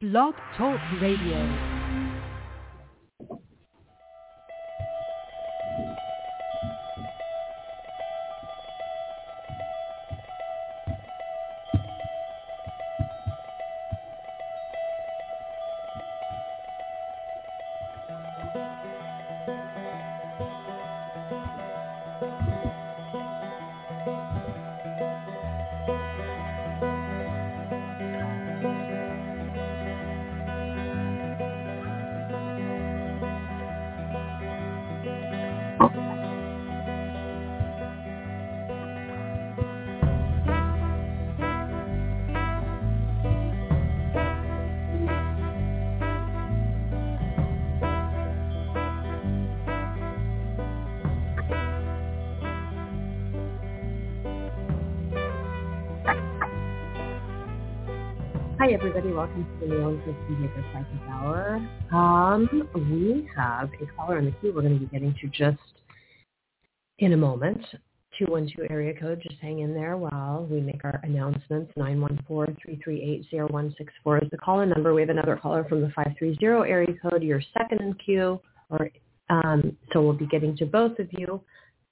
Blog Talk Radio. Hi, everybody. Welcome to the Neil and Kristin Baker Psychic Hour. Um, we have a caller in the queue we're going to be getting to just in a moment. 212 area code. Just hang in there while we make our announcements. 914-338-0164 is the caller number. We have another caller from the 530 area code. You're second in queue. Or um, So we'll be getting to both of you.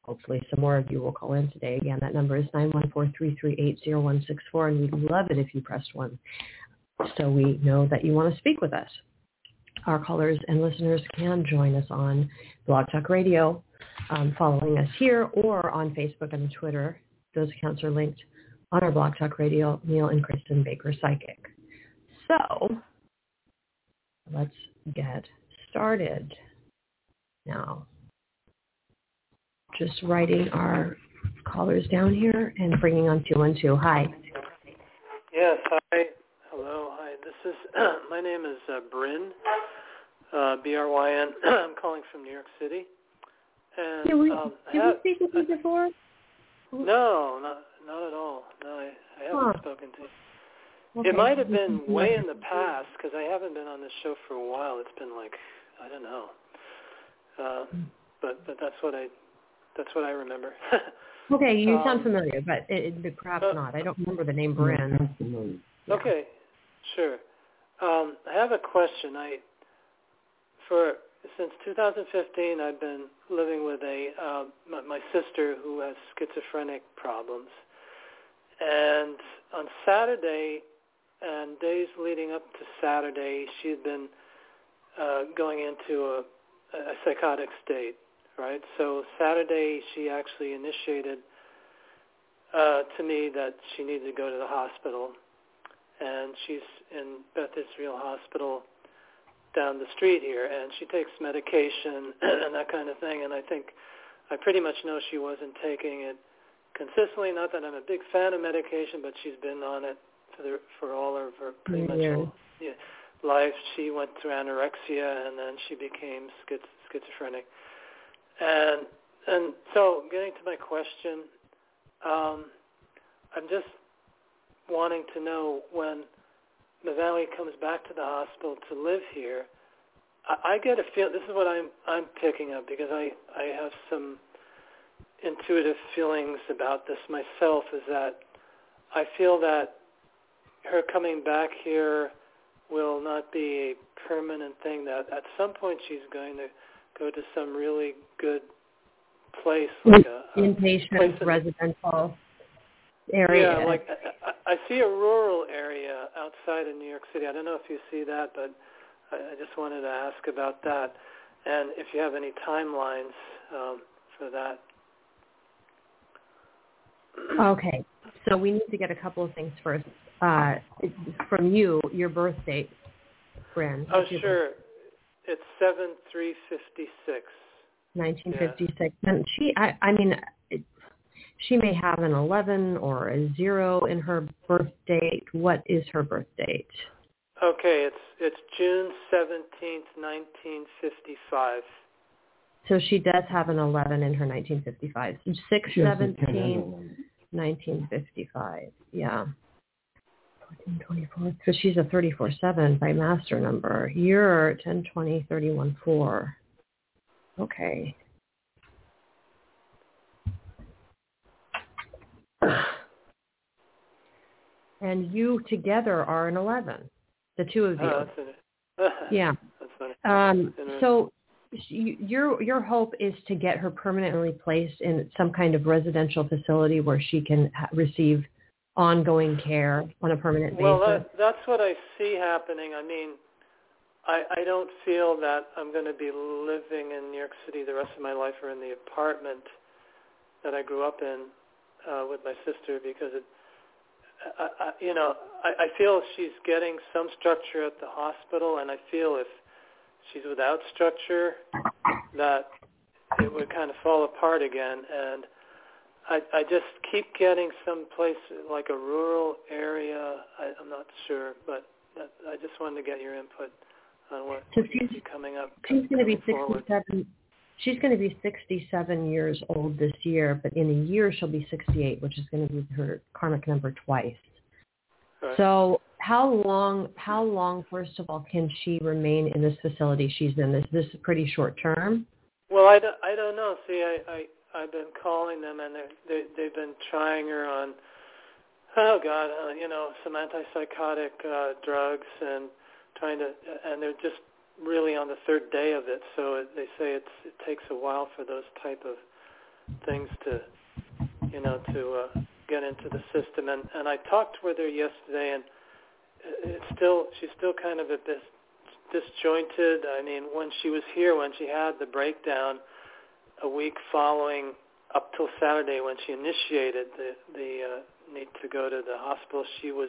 Hopefully some more of you will call in today. Again, that number is 914-338-0164, and we'd love it if you pressed one so we know that you want to speak with us. Our callers and listeners can join us on Blog Talk Radio, um, following us here, or on Facebook and Twitter. Those accounts are linked on our Blog Talk Radio, Neil and Kristin Baker Psychic. So let's get started now just writing our callers down here and bringing on 212. Hi. Yes, hi. Hello, my name is uh, Bryn, uh, B-R-Y-N. I'm calling from New York City. And, Yeah, we, um, did have- we speak with you before? No, not, not at all. No, I, I haven't Huh. spoken to you. Okay. It might have been way in the past because I haven't been on this show for a while. It's been like, I don't know. Uh, but, but that's what I, that's what I remember. Okay, you Um, sound familiar, but it, it, perhaps uh, not. I don't remember the name Bryn. Okay, sure. Um, I have a question. I for since 2015, I've been living with a uh, my, my sister who has schizophrenic problems, and on Saturday and days leading up to Saturday, she had been uh, going into a, a psychotic state. Right. So Saturday, she actually initiated uh, to me that she needed to go to the hospital and she's in Beth Israel Hospital down the street here, and she takes medication and that kind of thing. And I think I pretty much know she wasn't taking it consistently. Not that I'm a big fan of medication, but she's been on it for the, for all of her pretty much Years. all, yeah, life. She went through anorexia, and then she became schiz- schizophrenic. And and so, getting to my question, um, I'm just wanting to know when Navali comes back to the hospital to live here. I, I get a feel. This is what I'm I'm picking up because I I have some intuitive feelings about this myself. Is that I feel that her coming back here will not be a permanent thing. That at some point she's going to go to some really good place, like a, a place Inpatient, in- residential area. yeah, like I, see a rural area outside of New York City. I don't know if you see that, but I, I just wanted to ask about that, and if you have any timelines um, for that. Okay, so we need to get a couple of things first. Uh, from you, your birth date, Bryn. Oh, sure. It's seven three fifty six. 1956. And she, I, I mean, she may have an 11 or a zero in her birth date. What is her birth date? Okay, it's it's June seventeenth, nineteen fifty five. So she does have an 11 in her 1955. 6, She has a 17, 10 1955. Yeah. 14, 24. So she's a 34-7 by master number. You're 10, 20, 31, 4. Okay. And you together are an 11. the two of you. Oh, that's yeah. That's funny. Um, so your your hope is to get her permanently placed in some kind of residential facility where she can ha- receive ongoing care on a permanent basis. Well, that, that's what I see happening. I mean, I, I don't feel that I'm going to be living in New York City the rest of my life or in the apartment that I grew up in uh, with my sister because it, I, I, you know, I, I feel she's getting some structure at the hospital, and I feel if she's without structure, that it would kind of fall apart again. And I, I just keep getting some place like a rural area. I, I'm not sure, but that, I just wanted to get your input on what, So she's- coming up. She's going to be coming forward. 67. She's going to be 67 years old this year, but in a year she'll be 68, which is going to be her karmic number twice. Right. So how long, how long, first of all, can she remain in this facility she's in? Is this pretty short term? Well, I don't, I don't know. See, I, I I've been calling them, and they're, they they've been trying her on, oh God, uh, you know, some antipsychotic uh, drugs, and trying to, and they're just really on the third day of it. So it, they say it's it takes a while for those type of things to, you know, to uh, get into the system. And and I talked with her yesterday, and it's still she's still kind of a bit disjointed. I mean, when she was here, when she had the breakdown a week following up till Saturday when she initiated the the uh, need to go to the hospital, she was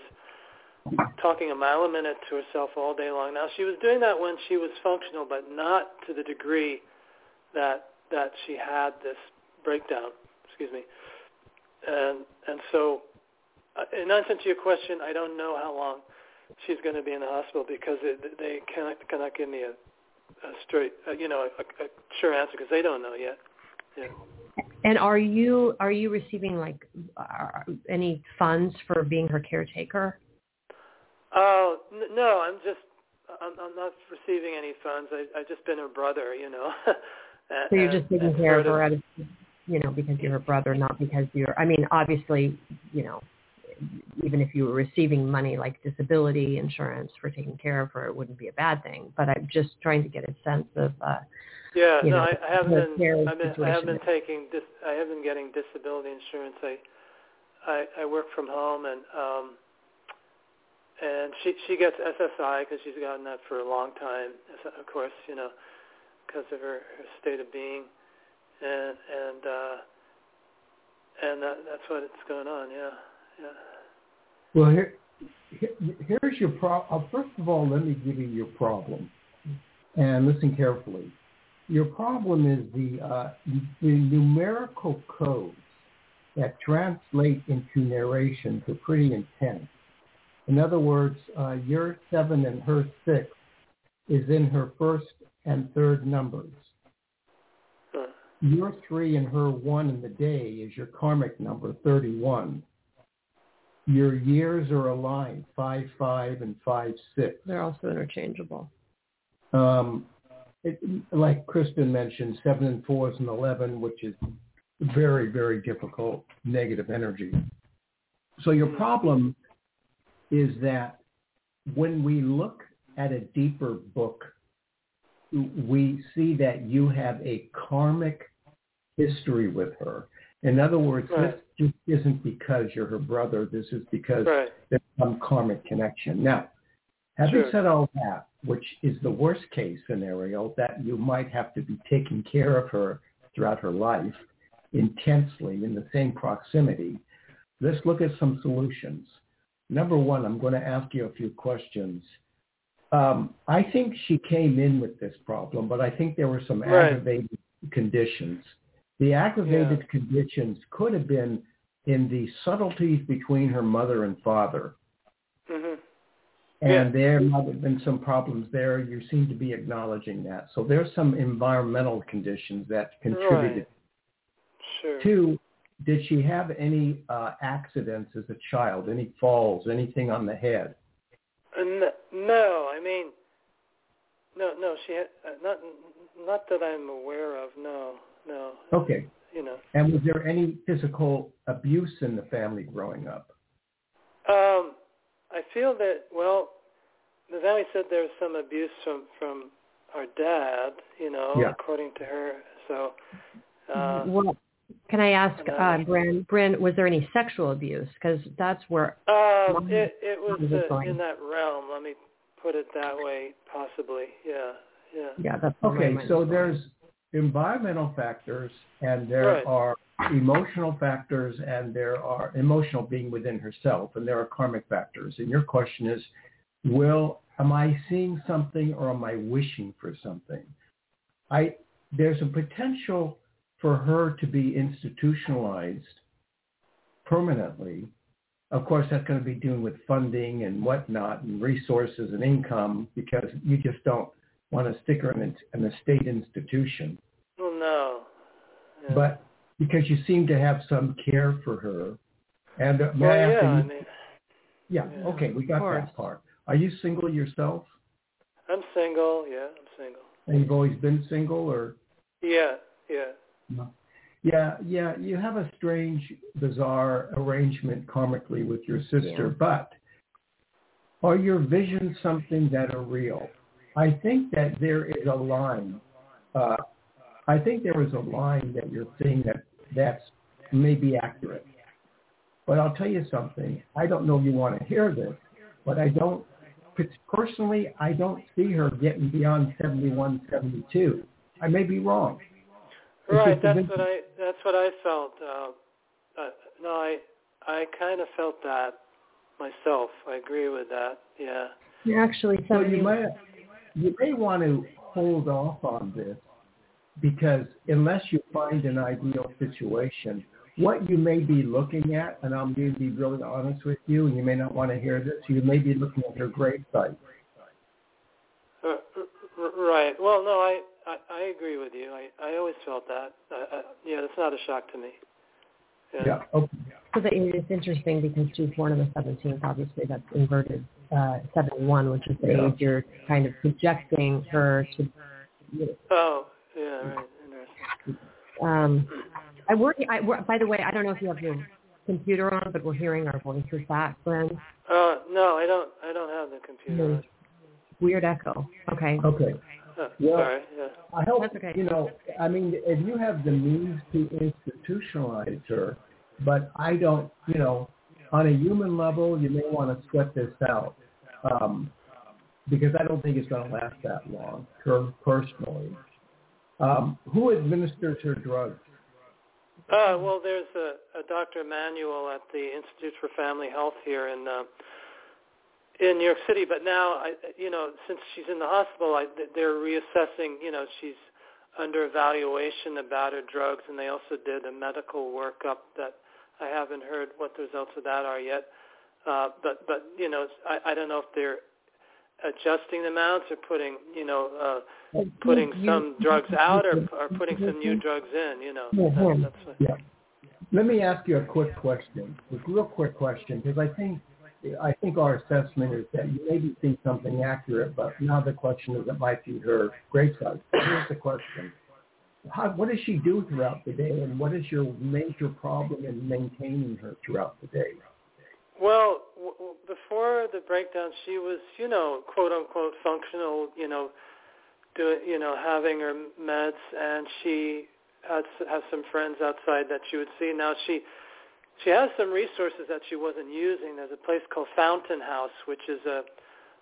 talking a mile a minute to herself all day long. Now she was doing that when she was functional, but not to the degree that that she had this breakdown. Excuse me. And and so, uh, in answer to your question, I don't know how long she's going to be in the hospital because it, they cannot cannot give me a, a straight, uh, you know, a, a sure answer because they don't know yet. Yeah. And are you are you receiving like uh, any funds for being her caretaker? Oh n- no, I'm just I'm, I'm not receiving any funds. I I've just been her brother, you know. and, So you're just taking care of her of, you know, because you're her brother, not because you're. I mean, obviously, you know, even if you were receiving money like disability insurance for taking care of her, it wouldn't be a bad thing. But I'm just trying to get a sense of. uh Yeah, no, know, I, I haven't been. I've been I haven't been taking. Dis, I have been getting disability insurance. I, I, I work from home, and um, and she she gets SSI because she's gotten that for a long time. Of course, you know, because of her, her state of being, and and uh, and that, that's what it's going on. Yeah, yeah. Well, here, here- here's your problem. Uh, first of all, let me give you your problem, and listen carefully. Your problem is the uh, the numerical codes that translate into narrations are pretty intense. In other words, uh, your seven and her six is in her first and third numbers. Huh. Your three and her one in the day is your karmic number, 31. Your years are aligned, 5, 5, and 5, 6. They're also interchangeable. Um, it, like Kristin mentioned, 7 and 4 is an 11, which is very, very difficult negative energy. So your problem is that when we look at a deeper book, we see that you have a karmic history with her. In other words, Right. this just isn't because you're her brother. This is because Right. there's some karmic connection. Now, having Sure. said all that, which is the worst case scenario, that you might have to be taking care of her throughout her life intensely in the same proximity, let's look at some solutions. Number one, I'm going to ask you a few questions. Um, I think she came in with this problem, but I think there were some Right. aggravated conditions. The aggravated Yeah. conditions could have been in the subtleties between her mother and father. Mhm. And Yeah. there might have been some problems there. You seem to be acknowledging that. So there's some environmental conditions that contributed. Right. Sure. Two, did she have any uh, accidents as a child? Any falls? Anything on the head? Uh, no, I mean, no, no. She had uh, not not that I'm aware of. No, no. Okay. You know. And was there any physical abuse in the family growing up? Um, I feel that well, then we said there was some abuse from from our dad, you know, Yeah. according to her. So, uh, well, can I ask, uh, Bryn, Bryn, was there any sexual abuse? Because that's where, uh, it it was how's it uh, in that realm. Let me put it that way, possibly. Yeah, yeah. yeah, that's Okay, so going. there's environmental factors and there Right. are emotional factors and there are emotional being within herself and there are karmic factors. And your question is, will am I seeing something or am I wishing for something? I there's a potential for her to be institutionalized permanently. Of course, that's going to be doing with funding and whatnot and resources and income because you just don't want to stick her in a, in a state institution. Well, no. Yeah. But because you seem to have some care for her, and uh, well, yeah. I mean, yeah, yeah, okay, we got that part. Are you single yourself? I'm single. Yeah, I'm single. And you've always been single, or Yeah, yeah. No? Yeah, yeah, you have a strange, bizarre arrangement karmically with your sister, Yeah. but are your visions something that are real? I think that there is a line. Uh, I think there is a line that you're seeing that that's maybe accurate. But I'll tell you something. I don't know if you want to hear this, but I don't, personally, I don't see her getting beyond 71, 72. I may be wrong. It's Right. That's bit- what I. That's what I felt. Uh, uh, no, I. I kind of felt that myself. I agree with that. Yeah. You're actually So you may you may want to hold off on this because unless you find an ideal situation, what you may be looking at, and I'm going to be really honest with you, and you may not want to hear this, you may be looking at her gravesite. Uh, r- r- right. Well, no, I, I I agree with you. I I always felt that. Uh, uh, yeah, that's not a shock to me. Yeah. Yeah. Okay. So that it's interesting because she's born on the 17th. Obviously, that's inverted uh, 71, which is the Yeah. age you're kind of projecting her to. Oh, yeah. Right. Interesting. Um, I work. I work. By the way, I don't know if you have your computer on, but we're hearing our voices back, Glenn. Uh, no, I don't. I don't have the computer. Hmm. On. Weird echo. Okay. Okay. Huh, Well- sorry. Yeah. I hope That's okay. you know. I mean, if you have the means to institutionalize her, but I don't. You know, on a human level, you may want to sweat this out um, because I don't think it's going to last that long. Per, personally, um, who administers her drugs? Uh, well, there's a, a Dr. Manuel at the Institute for Family Health here in uh, in New York City. But now, I, you know, since she's in the hospital, I, they're reassessing. You know, she's under evaluation about her drugs, and they also did a medical workup that I haven't heard what the results of that are yet. Uh, but but you know, I, I don't know if they're adjusting the amounts or putting you know uh, putting some drugs out or, or putting some new drugs in. You know, that, that's what. Yeah. Let me ask you a quick question, a real quick question, because I think I think our assessment is that you maybe see something accurate, but now the question is it might be her gravesite. Here's the question: How, What does she do throughout the day, and what is your major problem in maintaining her throughout the day? Well, w- before the breakdown, she was, you know, quote unquote functional, you know, doing, you know, having her meds, and she had has some friends outside that she would see. Now she she has some resources that she wasn't using. There's a place called Fountain House, which is a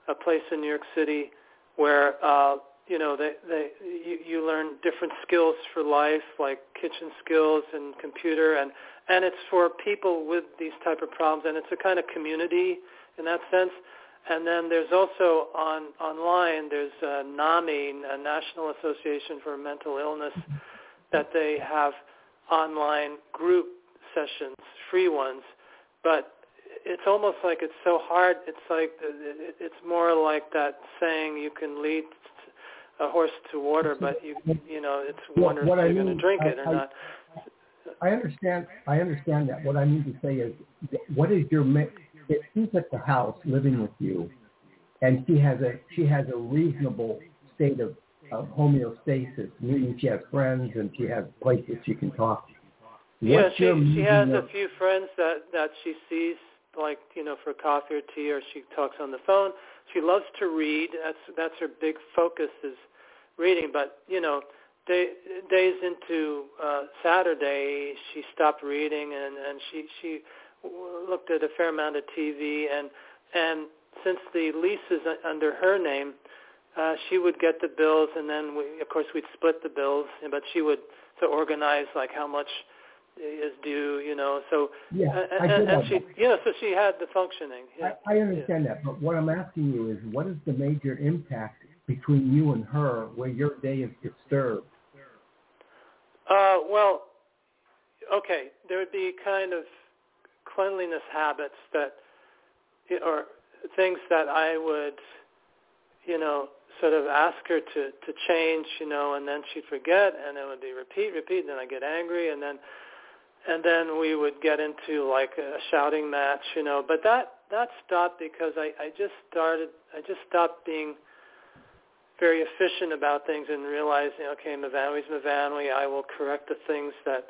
a place in New York City where uh, you know they they you, you learn different skills for life, like kitchen skills and computer, and and it's for people with these type of problems, and it's a kind of community in that sense. And then there's also on online there's uh, NAMI, a National Association for Mental Illness, that they have online group sessions, free ones, but it's almost like it's so hard. It's like it's more like that saying you can lead a horse to water, but you you know it's Well, wonder if I you're going to drink I- it or I- not. I understand. I understand that. What I mean to say is, what is your? If she's at the house living with you, and she has a she has a reasonable state of, of homeostasis, meaning she has friends and she has places she can talk. Yeah, she she has a few friends that that she sees like you know for coffee or tea, or she talks on the phone. she loves to read. That's that's her big focus is reading. But you know, day, days into uh, Saturday, she stopped reading and and she she looked at a fair amount of TV and and since the lease is under her name, uh, she would get the bills and then we of course we'd split the bills. But she would to organize like how much is due, you know. So yeah, and, I and, did and she, that. you know, so she had the functioning. Yeah. I, I understand that, but what I'm asking you is, what is the major impact between you and her where your day is disturbed? Uh, well, okay, there would be kind of cleanliness habits that, or things that I would, you know, sort of ask her to to change, you know, and then she'd forget, and it would be repeat, repeat, and then I get angry, and then and then we would get into like a shouting match, you know. But that that stopped because I I just started I just stopped being very efficient about things and realizing, okay, Mavanoi's Mavanoi. I will correct the things that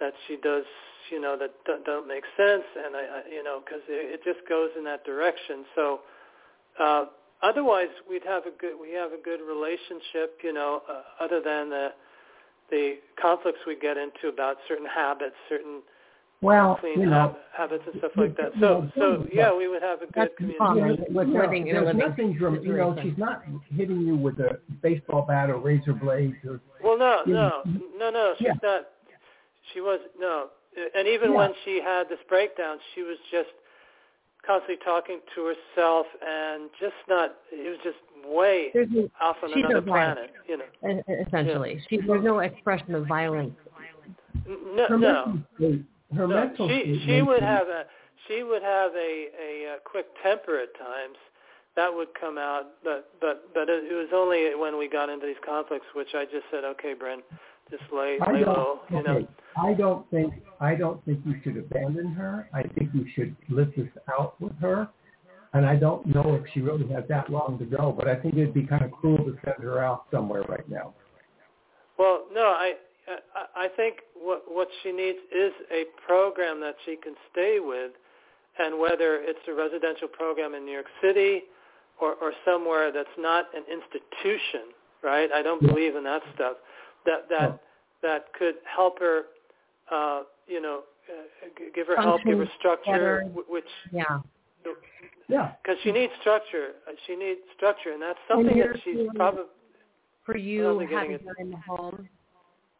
that she does, you know, that don't, don't make sense, and I, I you know, because it, it just goes in that direction. So. Uh, otherwise we'd have a good we have a good relationship you know uh, other than the the conflicts we get into about certain habits certain well, clean you know, habits and stuff like that so so yeah we would have a good community. communication with no, living in a there's living nothing dram- you know, she's not hitting you with a baseball bat or razor blades or well no no know, no no she's yeah. not she was no and even Yeah. when she had this breakdown she was just constantly talking to herself and just not it was just way no, off on another planet you know essentially. She, there's no expression of violence. No her no mental. Her No, mental she she would have a she would have a, a, uh quick temper at times. That would come out, but but but it, it was only when we got into these conflicts, which I just said, okay, Bryn, just lay I lay don't, low, you know. okay, I don't think I don't think you should abandon her. I think you should live this out with her. And I don't know if she really has that long to go, but I think it'd be kind of cruel to send her out somewhere right now. Well, no, I I I think what what she needs is a program that she can stay with, and whether it's a residential program in New York City, or or somewhere that's not an institution, right? I don't believe in that stuff. That that Oh. that could help her, uh, you know, uh, give her help, give her structure, better. which Yeah. Yeah. because she needs structure. Uh, She needs structure, and that's something you're that she's feeling- probably For you, Probably getting having it. her in the home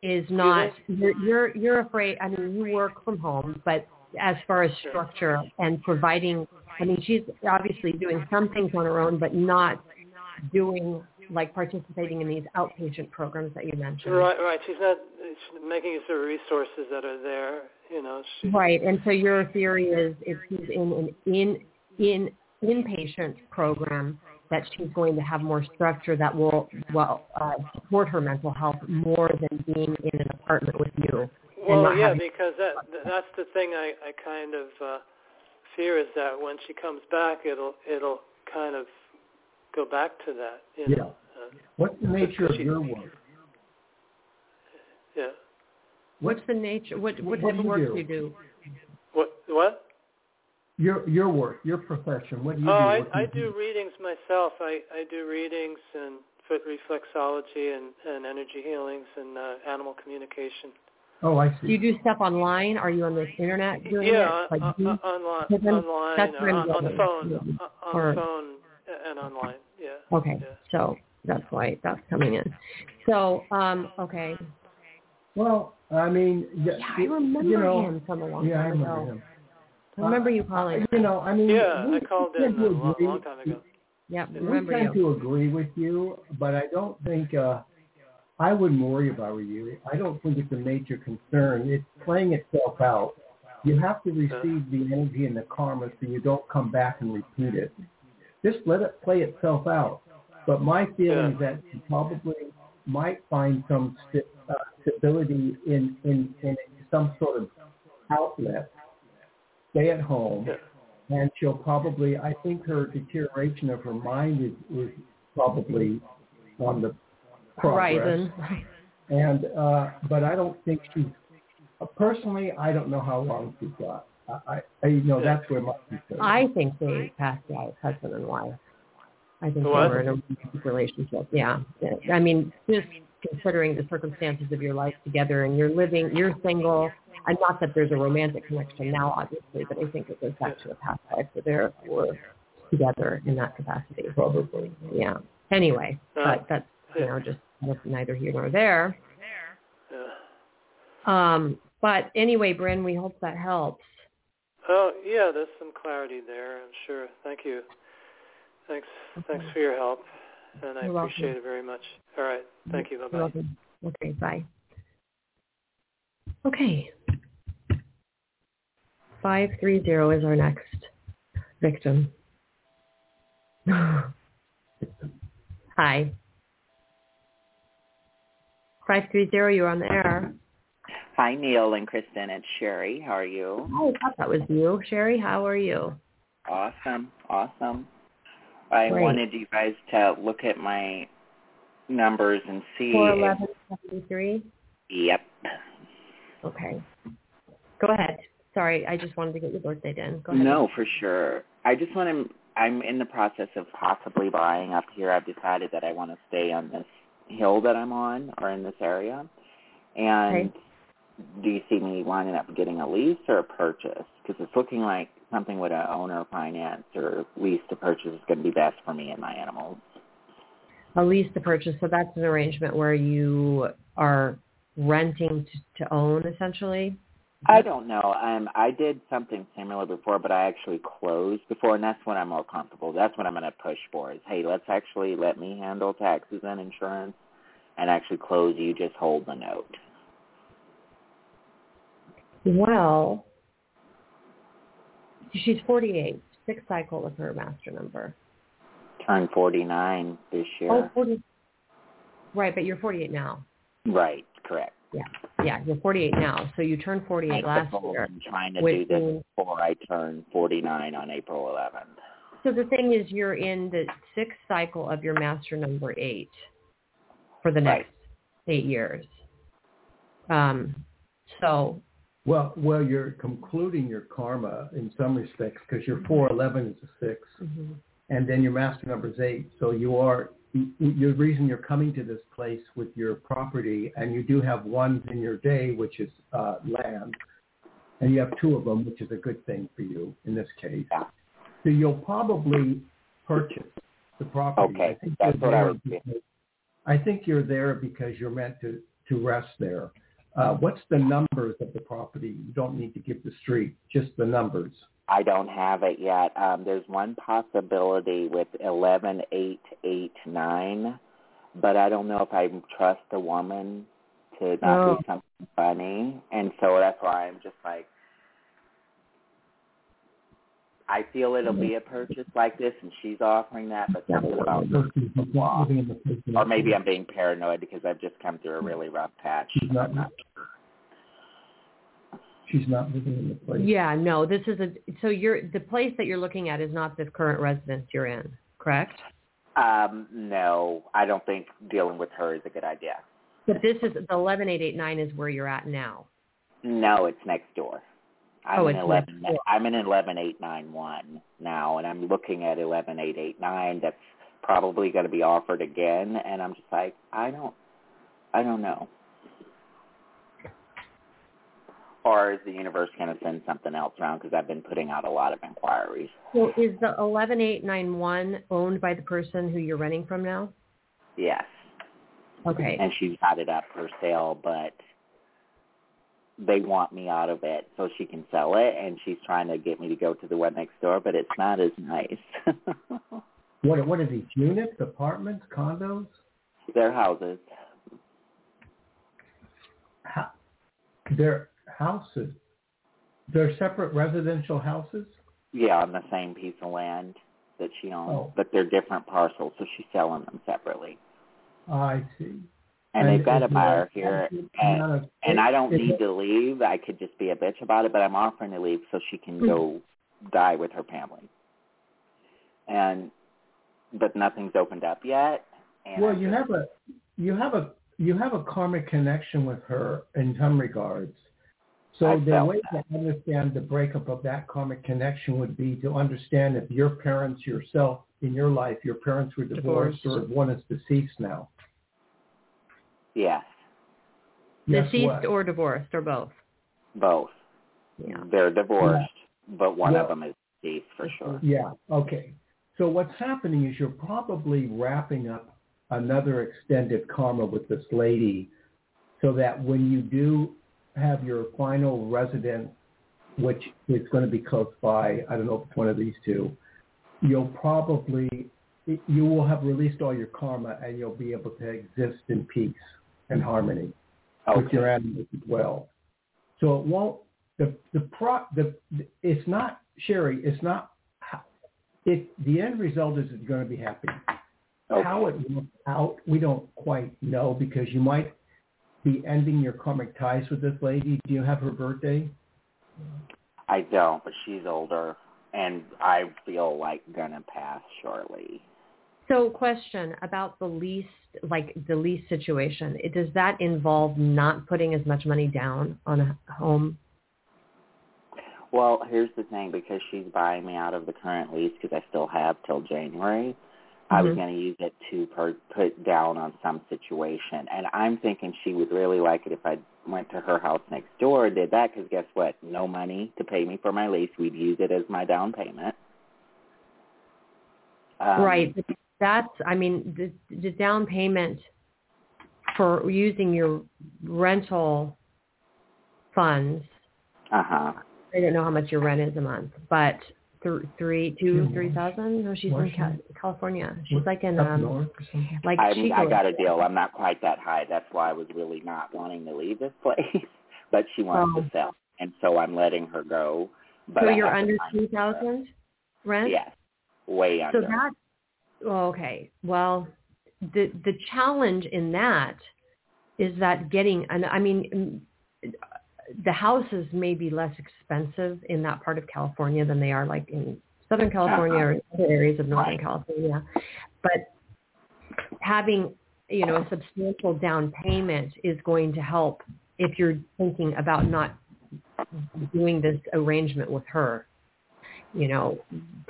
is not. You're, you're you're afraid. I mean, you work from home, but as far as structure and providing, I mean, she's obviously doing some things on her own, but not doing like participating in these outpatient programs that you mentioned. right. Right. She's not she's making use of resources that are there. You know. She, Right, and so your theory is if she's in an in in inpatient program that she's going to have more structure that will well uh, support her mental health more than being in an apartment with you. Well, yeah, because that that's the thing I I kind of uh, fear is that when she comes back, it'll it'll kind of go back to that. You Yeah. know? Uh, What's the nature of your work? yeah. What's the nature? What what What type of work do? do you do? What what? Your your work, your profession. What do you Oh, do? I What do I you do readings myself. I I do readings and foot reflexology and and energy healings and uh, animal communication. Oh, I see. Do you do stuff online? Are you on the internet doing yeah, it? Like on, Zoom? on, online, Because online, that's or where I'm on, on the going. phone, Yeah. on on the phone and online. Yeah. Okay, Yeah. so that's why that's coming in. So, um, okay. Well, I mean, y- Yeah, I remember you know, him from a long yeah, I time remember ago. him. I remember you Uh, calling. you know, I mean, Yeah, we, I called we in tend a to long, agree- long time ago. Yep, we We remember tend you. to agree with you, but I don't think uh, I wouldn't worry if I were you. I don't think it's a major concern. It's playing itself out. You have to receive the energy and the karma so you don't come back and repeat it. Just let it play itself out. But my feeling is that you probably might find some st- uh, stability in, in, in some sort of outlet. Stay at home Yeah. and she'll probably I think her deterioration of her mind is, is probably on the progress. Horizon. And uh but I don't think she's uh, personally I don't know how long she's got. I, I, I you know that's where my I think they passed out husband and wife. I think What? they were in a romantic relationship. Yeah. I mean, just considering the circumstances of your life together and you're living, you're single. And not that there's a romantic connection now, obviously, but I think it goes back to a past life where they were together in that capacity. Probably. Yeah. Anyway, Uh, but that's you know just neither here nor there. Yeah. Um, but anyway, Bryn, we hope that helps. Oh, yeah, there's some clarity there, I'm sure. Thank you. Thanks thanks for your help, and I You're welcome. appreciate it very much. All right. Thank you. Bye-bye. welcome. Okay, bye. Okay. 530 is our next victim. Hi. 530, you're on the air. Hi, Neil and Kristin. It's Sherry. How are you? Oh, I thought that was you. Sherry, how are you? Awesome. Awesome. I Great. wanted you guys to look at my numbers and see. if- 41173? Yep. Okay. Go ahead. Sorry, I just wanted to get your birthday in. Go ahead. No, for sure. I just want to. I'm in the process of possibly buying up here. I've decided that I want to stay on this hill that I'm on, or in this area. And do you see me winding up getting a lease or a purchase? Because it's looking like something with a owner finance or lease to purchase is going to be best for me and my animals. A lease to purchase, so that's an arrangement where you are renting to, to own, essentially. I don't know. Um, I did something similar before, but I actually closed before, and that's when I'm more comfortable. That's what I'm going to push for. Is hey, let's actually let me handle taxes and insurance, and actually close. You just hold the note. Well, she's 48, sixth cycle of her master number. Turn 49 this year. Oh, 40. Right, but you're 48 now. Right. Correct. Yeah, yeah, you're 48 now. So you turned 48 last year. I'm trying to do this means- before I turn 49 on April 11th. So the thing is, you're in the sixth cycle of your master number eight for the next eight years. Um, so Well, well, you're concluding your karma in some respects because your 411 is a six, mhm. and then your master number is eight. So you are the reason you're coming to this place with your property, and you do have ones in your day, which is uh, land, and you have two of them, which is a good thing for you in this case. Yeah. So you'll probably purchase the property. Okay, I think that's you're what I there was because- I think you're there because you're meant to to rest there. Uh, what's the numbers of the property? You don't need to give the street, just the numbers. I don't have it yet. Um, there's one possibility with eleven eight eight nine, but I don't know if I trust the woman to not Oh. do something funny, and so that's why I'm just like, I feel it'll be a purchase like this, and she's offering that, but something about Living in the place or maybe I'm being paranoid because I've just come through a really rough patch. She's not- I'm not She's not living in the place. yeah, no, this is a so you're the place that you're looking at is not the current residence you're in, correct? Um, no, I don't think dealing with her is a good idea. But this is the 11889 is where you're at now. No, it's next door. I'm Oh, in eleven. I'm in eleven eight nine one now, and I'm looking at eleven eight eight nine. That's probably going to be offered again, and I'm just like, I don't, I don't know. Or is the universe going to send something else around? Because I've been putting out a lot of inquiries. So is the 11891 owned by the person who you're renting from now? Yes, Okay. and she's got it up for sale, but they want me out of it so she can sell it, and she's trying to get me to go to the one next door, but it's not as nice. What what are these units, apartments, condos? Their houses. How, they're houses. They're separate residential houses. Yeah, on the same piece of land that she owns, Oh. but they're different parcels, so she's selling them separately. I see. And, they've got a buyer here, and, and I don't need to leave. I could just be a bitch about it, but I'm offering to leave so she can hmm. go die with her family. And but nothing's opened up yet. And Well, you have a you have a you have a karmic connection with her in some regards. So I the way to understand the breakup of that karmic connection would be to understand if your parents yourself in your life, your parents were divorced, Divorced. or one is deceased now? Yes, Yes, Deceased what? or divorced or both. both. Yeah. They're divorced, but one Yeah. of them is deceased for sure. Yeah. Okay. So what's happening is you're probably wrapping up another extended karma with this lady, so that when you do have your final residence, which is going to be close by, I don't know if it's one of these two, you'll probably you will have released all your karma and you'll be able to exist in peace and harmony with your Okay. animals as well. So it won't the the pro the it's not Sherry. It's not how- it. The end result is it's going to be happy. Okay. How it works out, we don't quite know because you might be ending your karmic ties with this lady. Do you have her birthday? I don't, but she's older, and I feel like gonna pass shortly. So question about the lease, like the lease situation. It, does that involve not putting as much money down on a home? Well, here's the thing: because she's buying me out of the current lease, because I still have till January. I was Mhm. going to use it to per- put down on some situation, and I'm thinking she would really like it if I went to her house next door, and did that, because guess what? No money to pay me for my lease. We'd use it as my down payment. Um, right. But that's, I mean, the, the down payment for using your rental funds. Uh huh. I don't know how much your rent is a month, but th- three, two, Yeah, three thousand. No, she's in Ca- California. She's What, like in up um, north or something? like I'm, she I got a deal. I'm not quite that high. That's why I was really not wanting to leave this place. but she wants Oh. to sell, and so I'm letting her go. But So I you're under two thousand rent. Yes, way under. So under. that, well, okay. Well, the the challenge in that is that getting, and I mean, mm, the houses may be less expensive in that part of California than they are like in Southern California or other areas of Northern Right. California. But having, you know, a substantial down payment is going to help if you're thinking about not doing this arrangement with her. You know,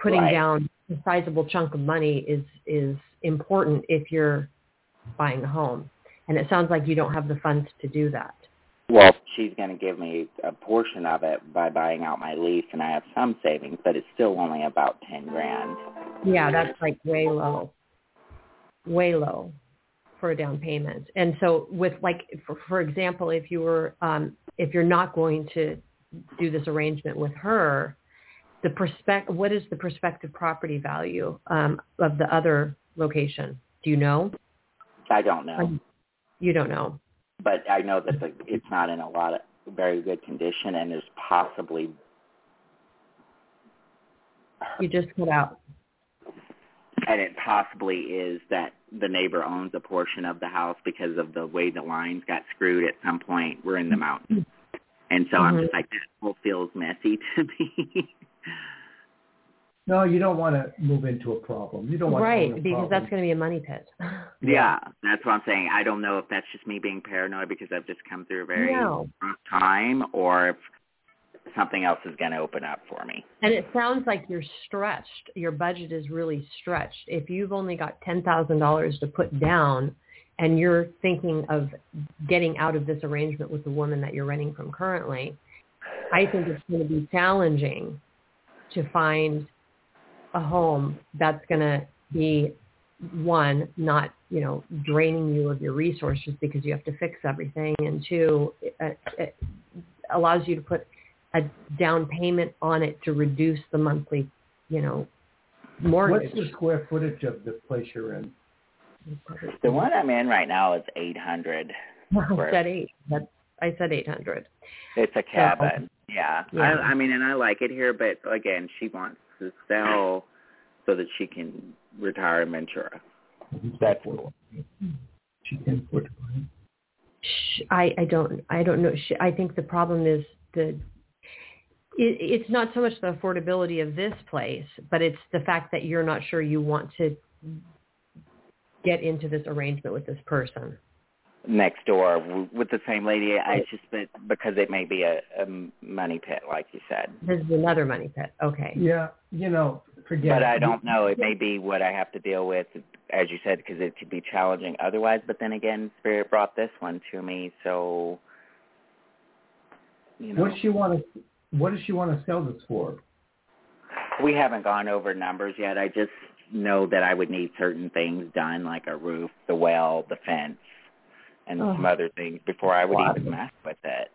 putting Right. down a sizable chunk of money is is important if you're buying a home. And it sounds like you don't have the funds to do that. Well, she's going to give me a portion of it by buying out my lease, and I have some savings, but it's still only about ten grand. Yeah, that's like way low. Way low for a down payment. And so with like for, for example, if you were um if you're not going to do this arrangement with her, the prospect what is the prospective property value um of the other location? Do you know? I don't know, Um, You don't know. but I know that the, it's not in a lot of very good condition, and there's possibly You just cut out. and it possibly is that the neighbor owns a portion of the house because of the way the lines got screwed at some point. We're in the mountains. And so I'm Mhm. just like, that whole feels messy to me. No, you don't want to move into a problem. You don't want to Right, own because problem. that's going to be a money pit. yeah, that's what I'm saying. I don't know if that's just me being paranoid because I've just come through a very No. rough time or if something else is going to open up for me. And it sounds like you're stretched. Your budget is really stretched. If you've only got $10,000 to put down and you're thinking of getting out of this arrangement with the woman that you're renting from currently, I think it's going to be challenging to find a home that's going to be one, not, you know, draining you of your resources because you have to fix everything. And two, it, it allows you to put a down payment on it to reduce the monthly, you know, mortgage. What's the square footage of the place you're in? The one I'm in right now is 800. I said eight. That I said eight hundred. It's a cabin. Yeah. Yeah. I, I mean, and I like it here, but again, she wants to sell so that she can retire in Ventura. That's cool. She can put Sh- I I don't I don't know. Sh- I think the problem is the. It, it's not so much the affordability of this place, but it's the fact that you're not sure you want to get into this arrangement with this person. Next door w- with the same lady. I just but because it may be a, a money pit, like you said. This is another money pit. Okay. Yeah, you know, forget. But it. I don't know. It may be what I have to deal with, as you said, because it could be challenging otherwise. But then again, Spirit brought this one to me, so you know. What does she want to? What does she want to sell this for? We haven't gone over numbers yet. I just know that I would need certain things done, like a roof, the well, the fence, and Oh. some other things before I would Wow. even mess with it.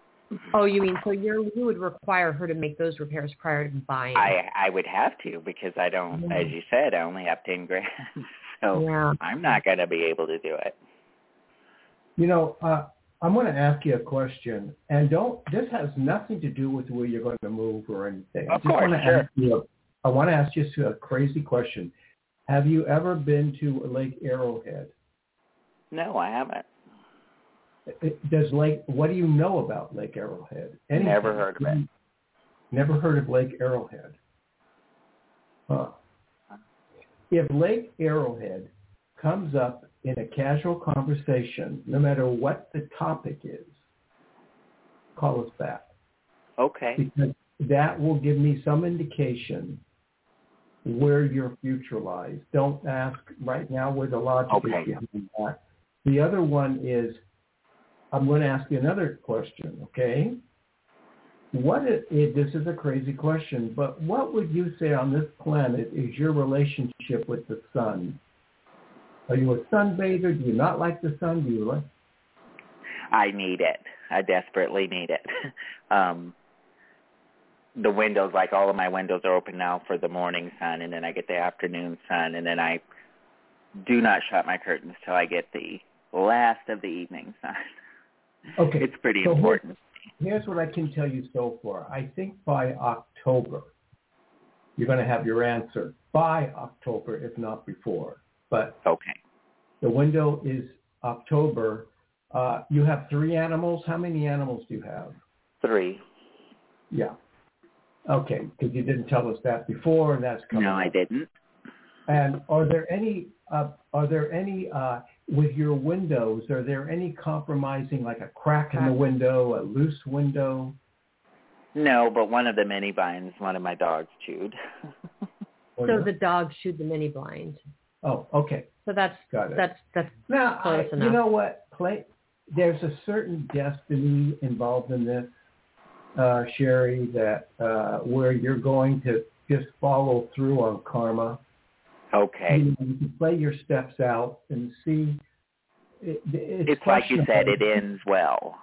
Oh, you mean so you you would require her to make those repairs prior to buying? I I would have to because I don't, Yeah. as you said, I only have ten grand, so yeah. I'm not going to be able to do it. You know, uh, I'm going to ask you a question, and don't. This has nothing to do with where you're going to move or anything. I Of just course, want to sure. ask you. A, I want to ask you a crazy question. Have you ever been to Lake Arrowhead? No, I haven't. Does Lake? What do you know about Lake Arrowhead? Anything? Never heard of it. Never heard of Lake Arrowhead. Huh. If Lake Arrowhead comes up in a casual conversation, no matter what the topic is, call us back Okay. because that will give me some indication where your future lies. Don't ask right now where the logic Okay. is behind that. The other one is, I'm going to ask you another question, okay? What is, this is a crazy question, but what would you say on this planet is your relationship with the sun? Are you a sunbather? Do you not like the sun? Do you like? I need it. I desperately need it. um the windows like all of my windows are open now for the morning sun and then I get the afternoon sun and then I do not shut my curtains till I get the last of the evening sun. Okay. It's pretty So important. Here's what I can tell you so far. I think by October, you're going to have your answer. By October, if not before. But Okay. the window is October. Uh, you have three animals. How many animals do you have? 3. Yeah. Okay, because you didn't tell us that before, and that's coming. No, I didn't. And are there any? Uh, are there any uh, with your windows? Are there any compromising, like a crack in the window, a loose window? No, but one of the mini blinds, one of my dogs chewed. Or So no? the dog chewed the mini blind. oh, okay, So that's got it. that's that's Now, I, Close you know what? Clay? There's a certain destiny involved in this, uh, Sherry, that uh, where you're going to just follow through on karma. Okay. You, know, you can play your steps out and see. It, it's It's like you said, it ends well.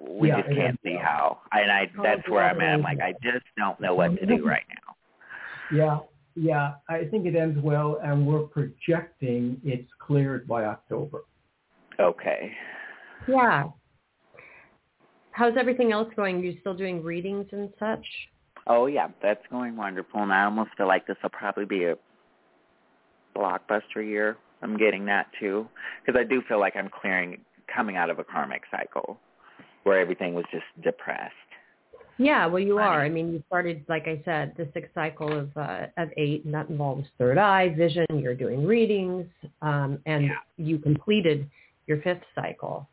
We Yeah, just can't see well. how. And I Oh, that's where I'm at. I'm like, well. I just don't know what to do right now. Yeah, yeah. I think it ends well, and we're projecting it's cleared by October. Okay. yeah. How's everything else going? Are you still doing readings and such? Oh yeah, that's going wonderful. And I almost feel like this will probably be a blockbuster year. I'm getting that too because I do feel like I'm clearing, coming out of a karmic cycle where everything was just depressed. Yeah, well, you are. I mean, you started, like I said, the sixth cycle of uh, of eight, and that involves third eye vision. You're doing readings, um, and Yeah. you completed your fifth cycle.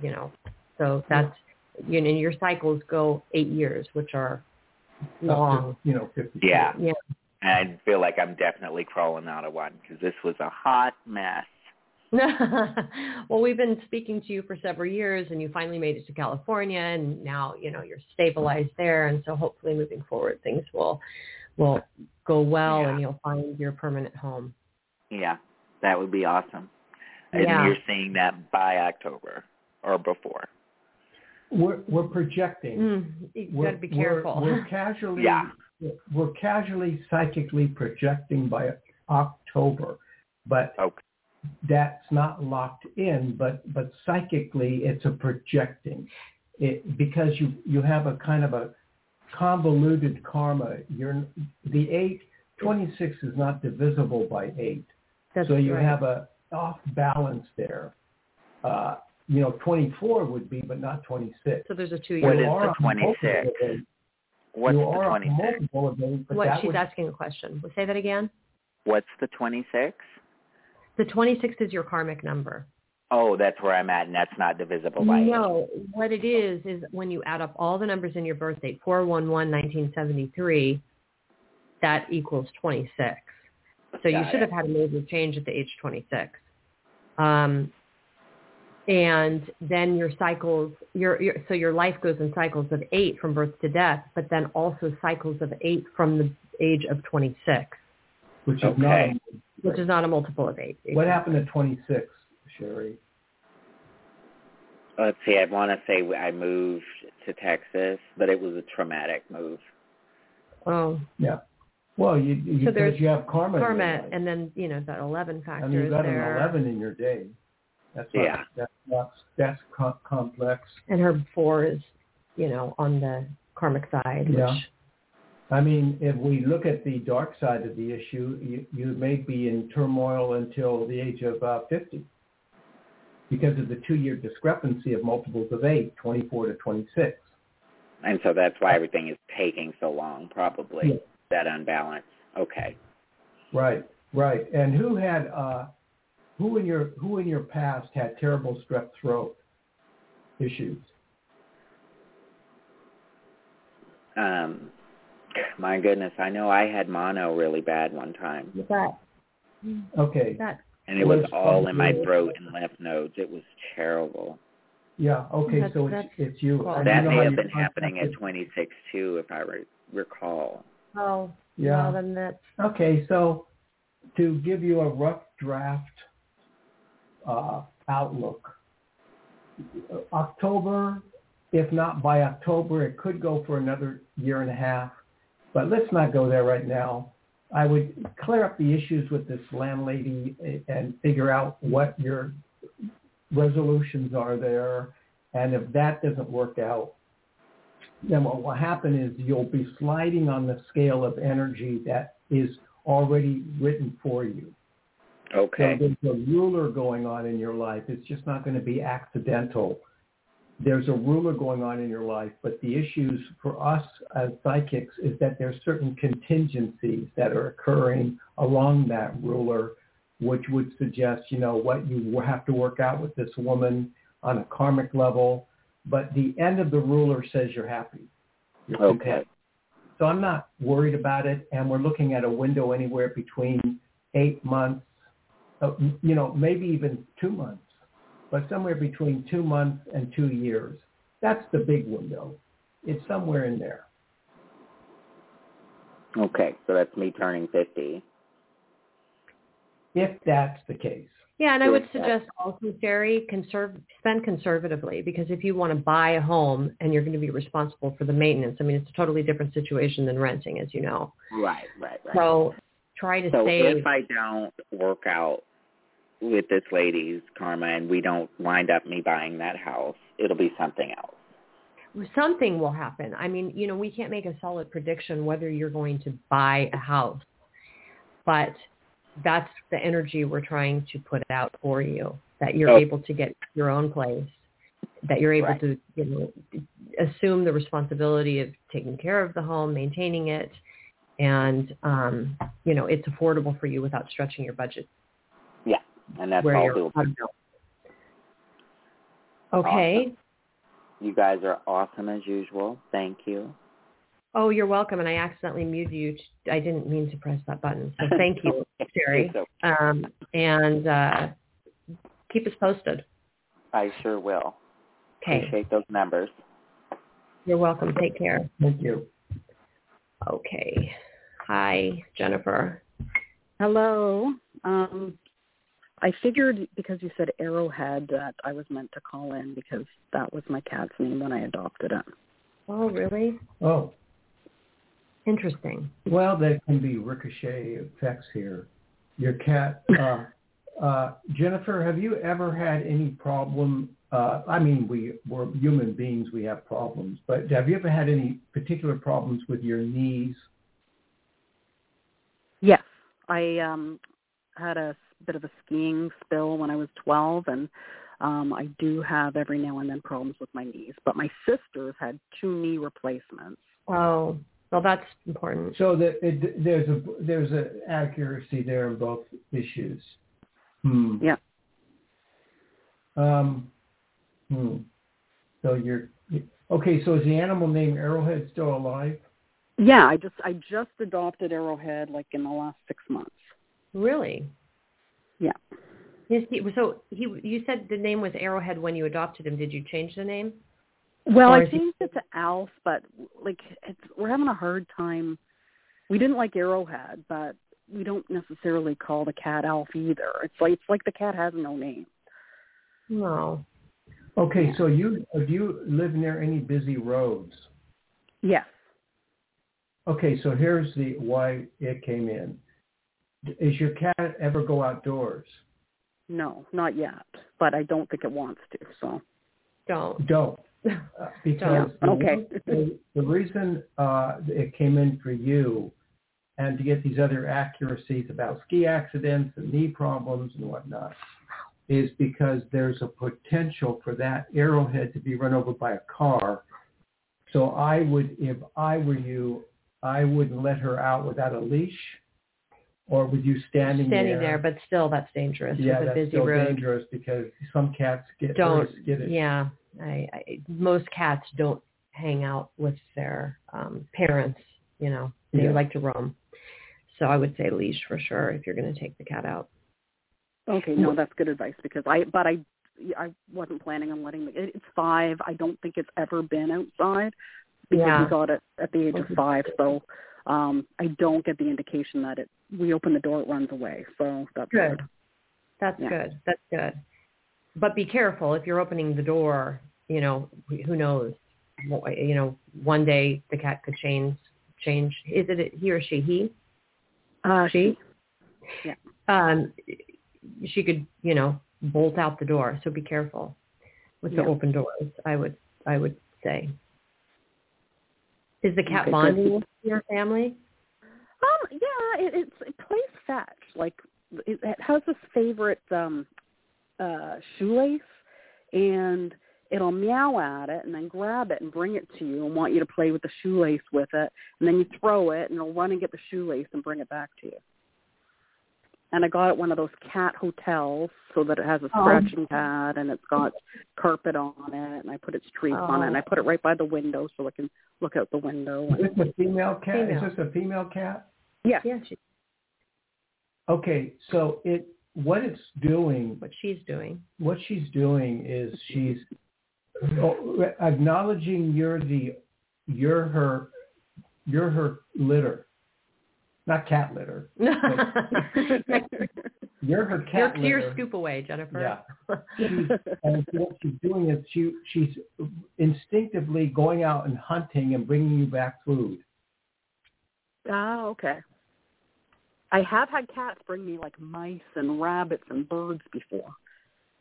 You know, so that's you know your cycles go eight years, which are Up to, long. you know, 50. Yeah. Yeah, And I feel like I'm definitely crawling out of one because this was a hot mess. well, we've been speaking to you for several years, and you finally made it to California, and now you know you're stabilized there, and so hopefully moving forward things will will go well, Yeah. and you'll find your permanent home. Yeah, that would be awesome. And Yeah. you're seeing that by October or before. We're we're projecting. Mm, you we're, got to be careful. We're, we're casually Yeah. We're casually psychically projecting by October, but Okay. that's not locked in. But but psychically, it's a projecting, it, because you you have a kind of a convoluted karma. You're the eight. 26 is not divisible by eight, That's so you right. have a off balance there. Uh, you know, 24 would be, but not 26. so there's a two-year. is You are the 26? Of those. What's you the are 26? multiple of those, but What that she's would, asking a question. Say that again. What's the 26? The 26 is your karmic number. Oh, that's where I'm at, and that's not divisible by eight. No, what it is is when you add up all the numbers in your birth date, 411 1973, that equals 26. So you Got should it. have had a major change at the age 26. Um, and then your cycles, your, your so your life goes in cycles of eight from birth to death, but then also cycles of eight from the age of 26, which is not. Okay. which is not a multiple of eight. What happened at 26, Sherry? Let's see. I want to say I moved to Texas, but it was a traumatic move. Oh, Yeah. Well, you, you So there's you have karma. karma, and then you know that 11 I factor mean, you is got there, an 11 in your day. That's not, Yeah. That's not, that's com- complex. and her four is, you know, on the karmic side. Yeah. Which, I mean, if we look at the dark side of the issue, you, you may be in turmoil until the age of uh, 50 because of the two-year discrepancy of multiples of 8, 24 to 26. And so that's why everything is taking so long, probably. Yeah. That unbalance. Okay. Right, right. And who had uh, who in your who in your past had terrible strep throat issues? Um, my goodness, I know I had mono really bad one time, with that, Okay, that and it was Was all in my throat and lymph nodes. It was terrible. yeah. Okay, That's- so it's that's- it's you. well, And you That know may have been happening at 26 too, if I re- recall. oh, Yeah. well, then that's Okay, so to give you a rough draft uh, outlook, October, if not by October, it could go for another year and a half. But let's not go there right now. I would clear up the issues with this landlady and figure out what your resolutions are there. And if that doesn't work out, then what will happen is you'll be sliding on the scale of energy that is already written for you. Okay. So there's a ruler going on in your life. It's just not going to be accidental. There's a ruler going on in your life, but the issues for us as psychics is that there's certain contingencies that are occurring along that ruler, which would suggest, you know, what you have to work out with this woman on a karmic level. But the end of the ruler says you're happy. You're Okay. content. So I'm not worried about it, and we're looking at a window anywhere between eight months, Uh, you know, maybe even two months, but somewhere between two months and two years. That's the big window. It's somewhere in there. Okay. So that's me turning 50. If that's the case. Yeah, and I would suggest also, Jerry, conserve, spend conservatively because if you want to buy a home and you're going to be responsible for the maintenance, I mean, it's a totally different situation than renting, as you know. Right, right, right. So try to So save. if I don't work out with this lady's karma and we don't wind up me buying that house, it'll be something else. something will happen. I mean, you know, we can't make a solid prediction whether you're going to buy a house, but that's the energy we're trying to put out for you, that you're Oh. able to get your own place, that you're able Right. to, you know, assume the responsibility of taking care of the home, maintaining it, and, um, you know, it's affordable for you without stretching your budget and that's where all you're doable. out of bill. Okay. You guys are awesome as usual. Thank you. Oh, you're welcome. And I accidentally muted you. I didn't mean to press that button. So thank you, Sherry. Um, and uh, keep us posted. I sure will. Okay. Appreciate those numbers. You're welcome. Take care. Thank you. Okay. Hi, Jennifer. Hello. Um, I figured because you said Arrowhead that I was meant to call in because that was my cat's name when I adopted it. Oh, really? Oh, Interesting. well, there can be ricochet effects here. Your cat, uh, uh, Jennifer, have you ever had any problem? Uh, I mean, we, we're human beings, we have problems, but have you ever had any particular problems with your knees? Yes, I um, had a s- bit of a skiing spill when I was 12, and um, I do have every now and then problems with my knees. But my sister's had two knee replacements. Oh, well, that's important. So that it, there's a there's a accuracy there in both issues. Hmm. Yeah. Um. Hmm. So you're okay. So is the animal named Arrowhead still alive? Yeah, I just I just adopted Arrowhead like in the last six months. Really? Yeah. Yes. He, so he, you said the name was Arrowhead when you adopted him. Did you change the name? Well, I is he- changed it to Alf, but like it's we're having a hard time. We didn't like Arrowhead, but we don't necessarily call the cat Alf either. It's like it's like the cat has no name. No. Okay, so you do you live near any busy roads? Yes. Okay, so here's the why it came in. Is your cat ever go outdoors? No, not yet. But I don't think it wants to. So. Don't. Don't. Uh, because Yeah, okay. the, the reason uh, it came in for you and to get these other accuracies about ski accidents and knee problems and whatnot is because there's a potential for that arrowhead to be run over by a car. So I would, if I were you, I wouldn't let her out without a leash or with you standing, there? Standing there, but still, that's dangerous yeah, with a that's busy still road. dangerous because some cats get Don't. very skittish. Yeah. I, I most cats don't hang out with their um parents. You know, they Yeah. like to roam. So I would say leash for sure if you're going to take the cat out. Okay, no, that's good advice because I, but I, I wasn't planning on letting the. it- It's five. I don't think it's ever been outside because Yeah. we got it at the age of five. So, um, I don't get the indication that it. We open the door, it runs away. So that's Good. That's Yeah. good. That's good. But be careful if you're opening the door. You know, who knows? You know, one day the cat could change. Change. Is it he or she? He. Uh, She. Yeah. Um, she could, you know, bolt out the door. So be careful with the Yeah. open doors. I would. I would say. Is the cat Okay, bonding your family? Um, yeah, it, it's it plays fetch. Like it, it has this favorite um uh shoelace, and it'll meow at it and then grab it and bring it to you and want you to play with the shoelace with it, and then you throw it and it'll run and get the shoelace and bring it back to you. And I got it one of those cat hotels so that it has a Oh. scratching pad and it's got carpet on it and I put its treats on it and I oh. put it right by the window so it can look out the window. Is this a female cat? Female. Is this a female cat? yeah, Yeah, she, Okay, so it what it's doing, what she's doing. what she's doing is she's oh, acknowledging you're the you're her you're her litter, not cat litter. You're her Your cat clear litter. scoop away, Jennifer. Yeah. She's, and what she's doing is she she's instinctively going out and hunting and bringing you back food. Oh, okay. I have had cats bring me like mice and rabbits and birds before.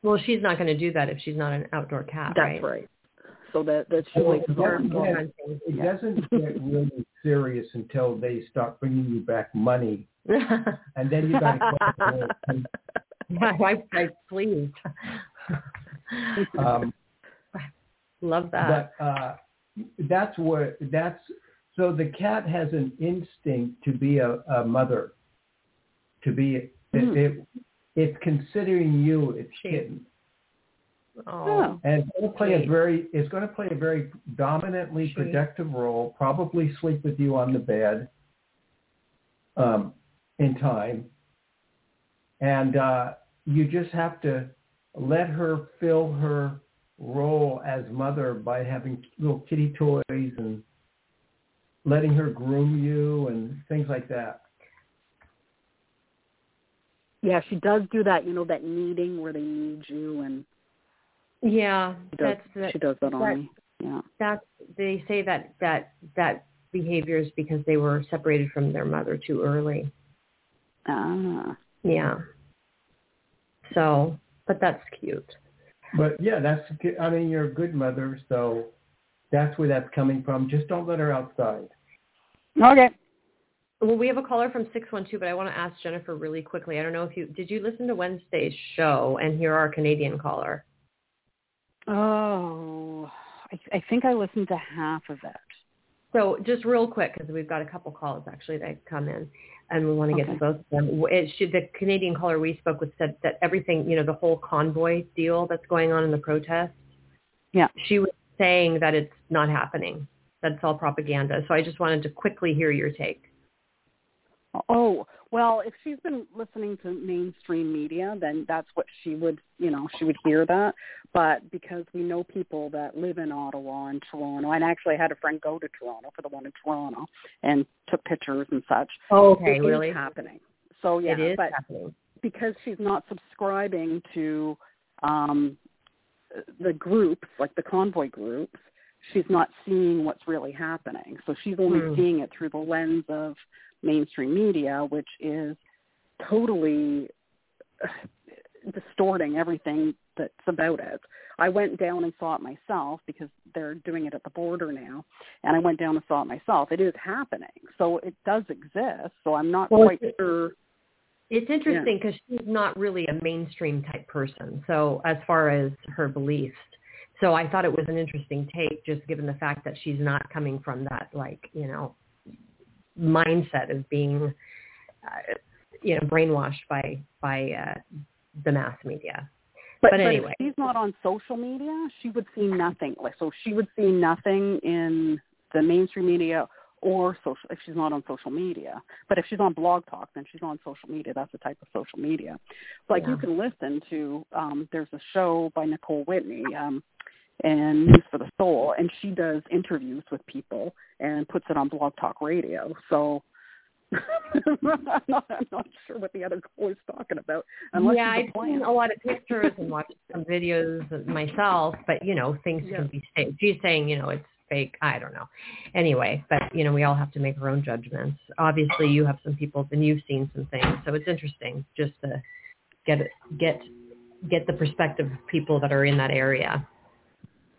Well, she's not going to do that if she's not an outdoor cat, That's right? right. So that that Well, shoelace is yeah, very yeah. It Yeah. doesn't get really serious until they start bringing you back money, and then you got to I, I pleased. um, Love that. but uh, that's where that's so the cat has an instinct to be a, a mother, to be it, Hmm. it, it's considering you its kitten, oh, and it's going to play a very it's going to play a very dominantly protective role. Probably sleep with you on the bed, um, in time, and uh, you just have to let her fill her role as mother by having little kitty toys and letting her groom you and things like that. Yeah, she does do that. You know that kneading where they knead you, and yeah. she does, That's that, she does that on me. Yeah. that's they say that that that behavior is because they were separated from their mother too early. Ah. Yeah. So, but that's cute. But yeah, that's I mean you're a good mother, so that's where that's coming from. Just don't let her outside. Okay. Well, we have a caller from 612, but I want to ask Jennifer really quickly. I don't know if you, did you listen to Wednesday's show and hear our Canadian caller? Oh, I, I think I listened to half of it. So just real quick, because we've got a couple calls actually that come in, and we want to get Okay. to both of them. It should, the Canadian caller we spoke with said that everything, you know, the whole convoy deal that's going on in the protest, Yeah. she was saying that it's not happening. That's all propaganda. So I just wanted to quickly hear your take. Oh, well, if she's been listening to mainstream media, then that's what she would, you know, she would hear that. But because we know people that live in Ottawa and Toronto, and actually had a friend go to Toronto for the one in Toronto and took pictures and such. Oh, okay, it really? happening. So yeah, it is but happening. because she's not subscribing to um the groups, like the convoy groups, she's not seeing what's really happening. So she's only Hmm. seeing it through the lens of mainstream media, which is totally distorting everything that's about it. I went down and saw it myself because they're doing it at the border now, and I went down and saw it myself. It is happening, so it does exist. So I'm not Well, quite it's- sure. It's interesting because she's not really a mainstream type person. So as far as her beliefs, so I thought it was an interesting take, just given the fact that she's not coming from that like you know mindset of being uh, you know brainwashed by by uh, the mass media. But, But but anyway. if she's not on social media, she would see nothing. Like so, she would see nothing in the mainstream media or social if she's not on social media. But if she's on Blog Talk, then she's on social media. That's the type of social media. Like Yeah. you can listen to. um There's a show by Nicole Whitney. um and News for the Soul, and she does interviews with people and puts it on Blog Talk Radio. So I'm, not, I'm not sure what the other caller's talking about. Unless yeah, I've seen a lot of pictures and watched some videos myself, but you know, things Yeah. can be staged. She's saying, you know, it's fake. I don't know. Anyway, but you know, we all have to make our own judgments. Obviously, you have some people, and you've seen some things, so it's interesting just to get it, get get the perspective of people that are in that area.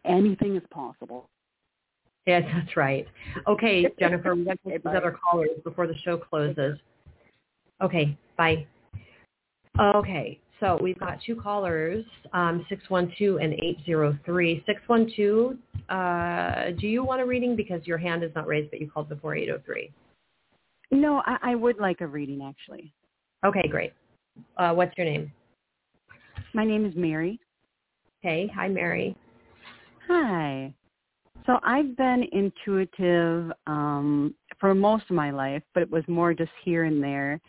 Anything is possible. Yes, that's right. Okay, Jennifer, we got Okay, these other callers before the show closes. Okay, bye. Okay, so we've got two callers, um, 612 and 803. 612, uh, do you want a reading because your hand is not raised, but you called before 803? No, I, I would like a reading actually. Okay, great. Uh, what's your name? My name is Mary. Hey, hi, Mary. Hi. So I've been intuitive um, for most of my life, but it was more just here and there.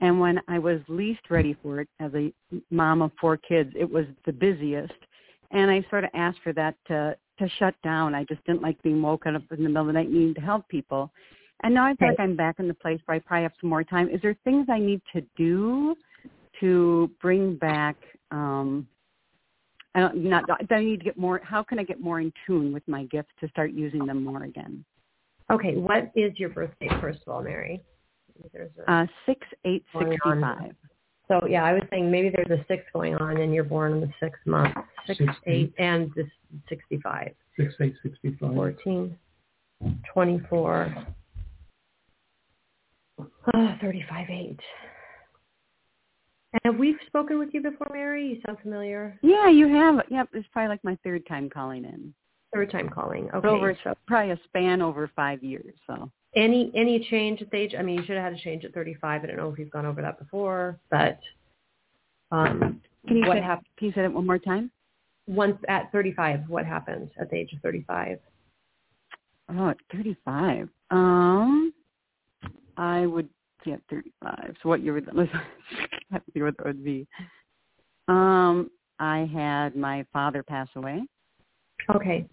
And when I was least ready for it, as a mom of four kids, it was the busiest. And I sort of asked for that to to shut down. I just didn't like being woken up in the middle of the night needing to help people. And now I feel like I'm back in the place where I probably have some more time. Is there things I need to do to bring back um I don't not do I need to get more how can I get more in tune with my gifts to start using them more again? Okay, what is your birthday, first of all, Mary? A, Uh six eight Going sixty on. five. so yeah, I was saying maybe there's a six going on, and you're born in the sixth month, six, Six, eight, and this sixty-five. Six eight sixty five. 14, 24, oh, 35, 8. Have we spoken with you before, Mary? You sound familiar. Yeah, you have yep, it's probably like my third time calling in. Third time calling. Okay. Over probably a span over five years, so Any any change at the age? I mean, you should have had a change at 35. I don't know if you've gone over that before, but um, can you what say happened can you say that one more time? once at 35? What happened at the age of 35? Oh, at thirty five. Um I would thirty five. So what year would that let's let's see what that would be. Um I had my father pass away. Okay.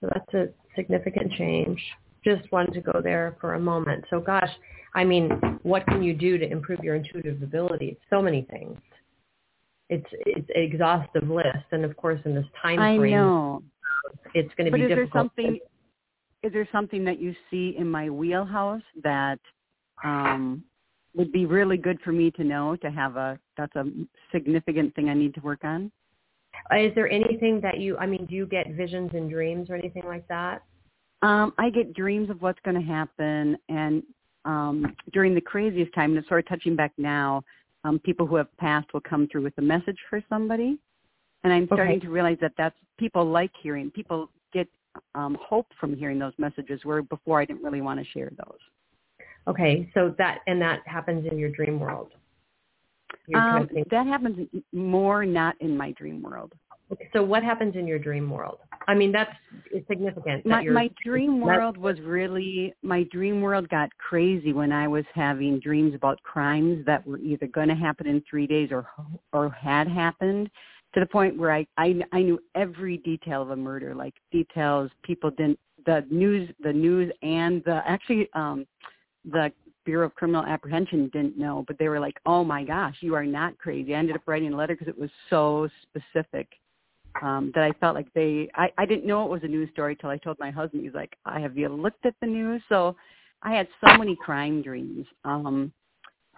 So that's a significant change. Just wanted to go there for a moment. So gosh, I mean, what can you do to improve your intuitive ability? So many things. It's it's an exhaustive list, and of course, in this time I frame, know. it's going to But be is there something is there something that you see in my wheelhouse that um would be really good for me to know to have a that's a significant thing I need to work on? Is there anything that you? I mean, do you get visions and dreams or anything like that? Um, I get dreams of what's going to happen, and um, during the craziest time, and it's sort of touching back now, um, people who have passed will come through with a message for somebody, and I'm starting Okay. to realize that that's people like hearing. People get um, hope from hearing those messages, where before I didn't really want to share those. Okay, so that and that happens in your dream world. Um, that happens more not in my dream world. Okay, so what happens in your dream world? I mean, that's significant. That my my dream world was really my dream world got crazy when I was having dreams about crimes that were either going to happen in three days or or had happened to the point where I, I I knew every detail of a murder, like details people didn't the news the news and the actually um the Bureau of Criminal Apprehension didn't know, but they were like, "Oh my gosh, you are not crazy." I ended up writing a letter because it was so specific um, that I felt like they, I, I didn't know it was a news story till I told my husband. He's like, I have you looked at the news? So I had so many crime dreams um,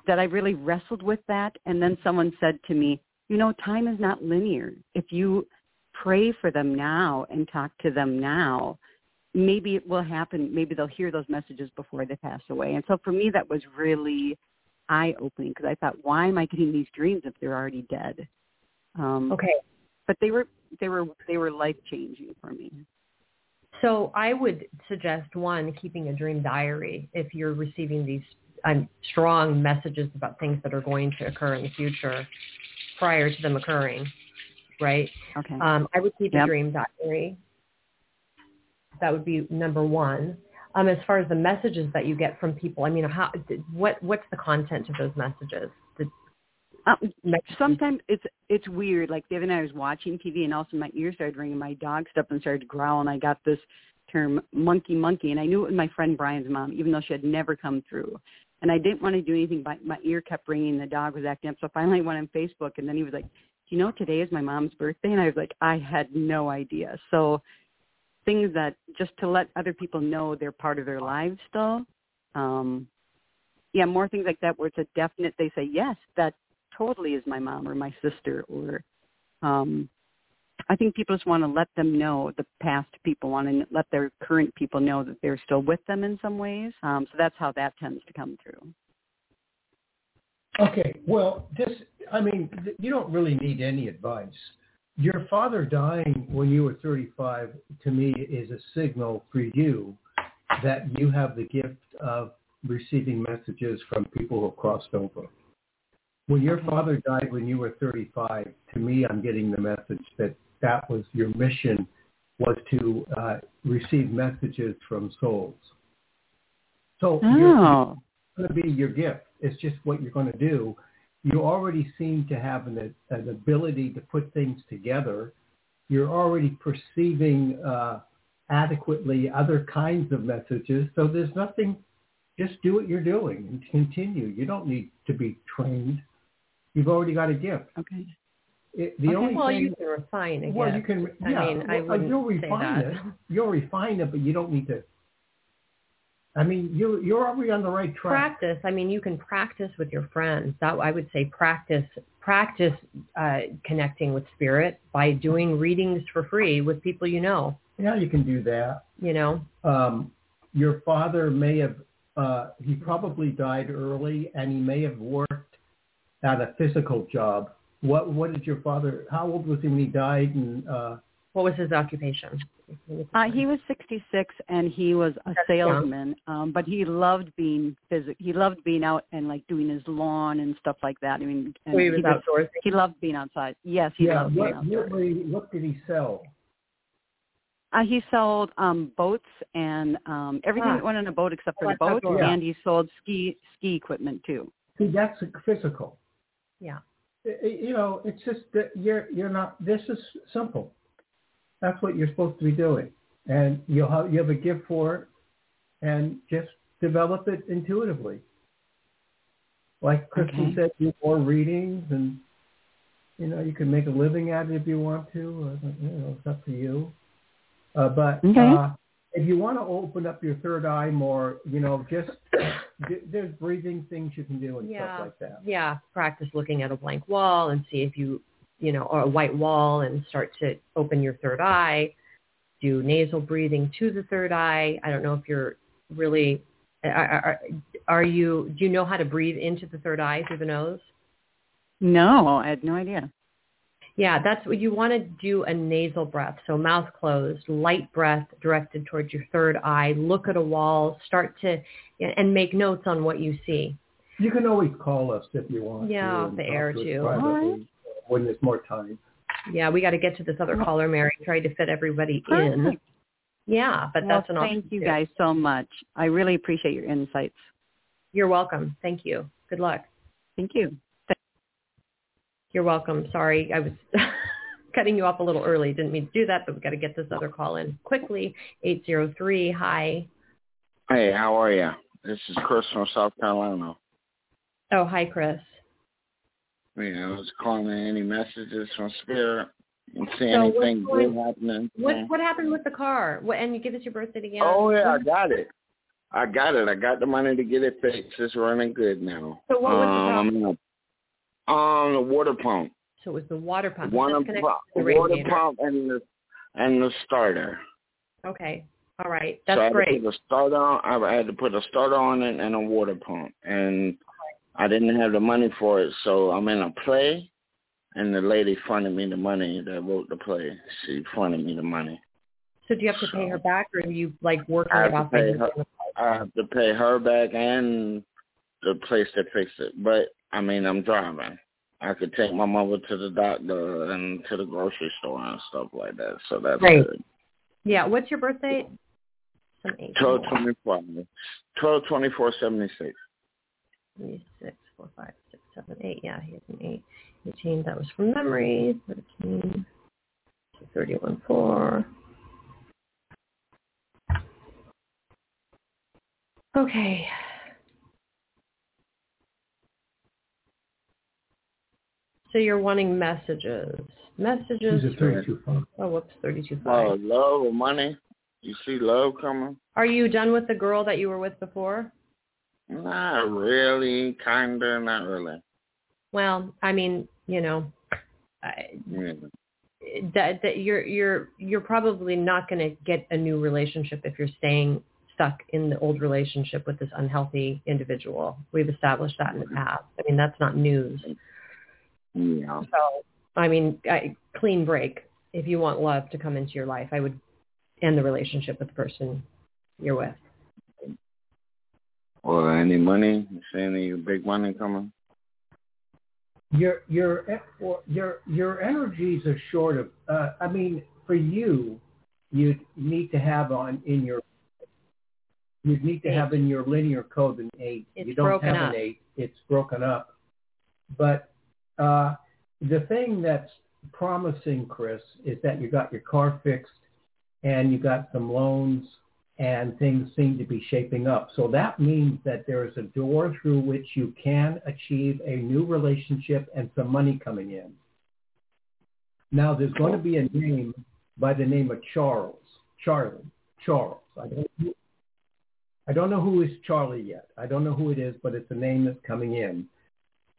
that I really wrestled with that. And then someone said to me, you know, time is not linear. If you pray for them now and talk to them now, maybe it will happen. Maybe they'll hear those messages before they pass away. And so for me, that was really eye-opening because I thought, why am I getting these dreams if they're already dead? Um, okay. But they were they were they were life changing for me. So I would suggest one keeping a dream diary if you're receiving these um, strong messages about things that are going to occur in the future prior to them occurring, right? Okay. Um, I would keep yep. a dream diary. That would be number one. Um, as far as the messages that you get from people, I mean, how, what what's the content of those messages? Um, sometimes it's it's weird. Like the other night I was watching TV and all of a sudden my ears started ringing. My dog stepped and started to growl, and I got this term monkey monkey, and I knew it was my friend Brian's mom, even though she had never come through. And I didn't want to do anything, but my ear kept ringing. The dog was acting up, so finally I went on Facebook, and then he was like, "Do you know today is my mom's birthday?" And I was like, "I had no idea." So things that just to let other people know they're part of their lives still. Um, yeah, more things like that where it's a definite. They say yes, that totally is my mom or my sister or um I think people just want to let them know the past people want to let their current people know that they're still with them in some ways. Um, so that's how that tends to come through. Okay, well, this I mean, you don't really need any advice. Your father dying when you were 35 to me is a signal for you that you have the gift of receiving messages from people who have crossed over. When your father died when you were 35, to me, I'm getting the message that that was your mission was to uh, receive messages from souls. So oh. it's going to be your gift. It's just what you're going to do. You already seem to have an, an ability to put things together. You're already perceiving uh, adequately other kinds of messages. So there's nothing. Just do what you're doing and continue. You don't need to be trained. You've already got a gift. Okay. It, the okay. only well, thing, you can refine it. Well, you can. Yeah, I mean, well, I wouldn't you'll refine say that. it. You'll refine it, but you don't need to. I mean, you you're already on the right track. Practice. I mean, you can practice with your friends. That I would say practice practice uh, connecting with spirit by doing readings for free with people you know. Yeah, you can do that. You know. Um, your father may have. Uh, he probably died early, and he may have worked at a physical job. What what did your father? How old was he when he died? And uh, what was his occupation? Uh, he was 66 and he was a That's salesman, um, but he loved being physical. He loved being out and like doing his lawn and stuff like that. I mean, and so he was he outdoors. He loved being outside. Yes, he yeah, loved what, being outdoors. What, what did he sell? Uh, he sold um, boats and um, everything ah. that went on a boat except for oh, the boat, yeah. and he sold ski ski equipment too. See, that's physical. Yeah. You know, it's just that you're you're not. This is simple. That's what you're supposed to be doing, and you'll have you have a gift for it, and just develop it intuitively. Like Kristin okay. said, do more readings, and you know you can make a living at it if you want to. Or, you know, it's up to you. Uh, but okay. uh, if you want to open up your third eye more, you know, just there's breathing things you can do and yeah. stuff like that. Yeah, practice looking at a blank wall and see if you, you know, or a white wall and start to open your third eye. Do nasal breathing to the third eye. I don't know if you're really, are, are you, do you know how to breathe into the third eye through the nose? No, I had no idea. Yeah, that's what you want to do a nasal breath. So mouth closed, light breath directed towards your third eye. Look at a wall, start to, and make notes on what you see. You can always call us if you want. Yeah, to off the air too. Right. When there's more time. Yeah, we got to get to this other caller, Mary. Tried to fit everybody in. Yeah, but well, that's an option. Thank you too. guys so much. I really appreciate your insights. You're welcome. Thank you. Good luck. Thank you. You're welcome. Sorry, I was cutting you off a little early. Didn't mean to do that, but we got to get this other call in quickly. 803. Hi. Hey, how are you? This is Chris from South Carolina. Oh, hi, Chris. Yeah, know, was calling any messages from Spirit and see So anything going- good happening. What what happened with the car? What, and you give us your birthday again. Oh yeah, I got it. I got it. I got the money to get it fixed. It's running good now. So what was the um, Um, the water pump. So it was the water pump. Disconnected pump, the water pump, and the and the starter. Okay. All right. so I That's had great. to put a starter on. I had to put a starter on it and a water pump, and I didn't have the money for it. So I'm in a play, and the lady funded me the money that wrote the play. She funded me the money. So do you have to pay her back, or are you like working I it have to off? pay her. I have to pay her back and the place that fixed it. But I mean, I'm driving. I could take my mother to the doctor and to the grocery store and stuff like that. So that's Right. good. Yeah. What's your birthday? Twelve twenty four. Twelve twenty four seventy six. Three, six, four, five, six, seven, eight. Yeah, he has an eight. Eighteen. That was from memory. Thirteen. Thirty-one, four. Okay. So you're wanting messages. Messages. He's a for- 32 phone. Oh, whoops, thirty-two Oh, five. love or money? You see love coming? Are you done with the girl that you were with before? Not really, kinda, not really. Well, I mean, you know, I, Yeah. that that you're you're you're probably not going to get a new relationship if you're staying stuck in the old relationship with this unhealthy individual. We've established that in the mm-hmm. past. I mean, that's not news. Yeah. So, I mean, I, clean break. If you want love to come into your life, I would end the relationship with the person you're with. Or any money? You see any big money coming? Your your your your energies are short of. Uh, I mean, for you, you need to have on in your. You need to Eight. have in your linear code an eight. It's you don't broken have up. an eight. It's broken up. But uh, the thing that's promising, Chris, is that you got your car fixed, and you got some loans, and things seem to be shaping up. So that means that there is a door through which you can achieve a new relationship and some money coming in. Now, there's going to be a name by the name of Charles. Charlie. Charles. I don't, I don't know who is Charlie yet. I don't know who it is, but it's a name that's coming in.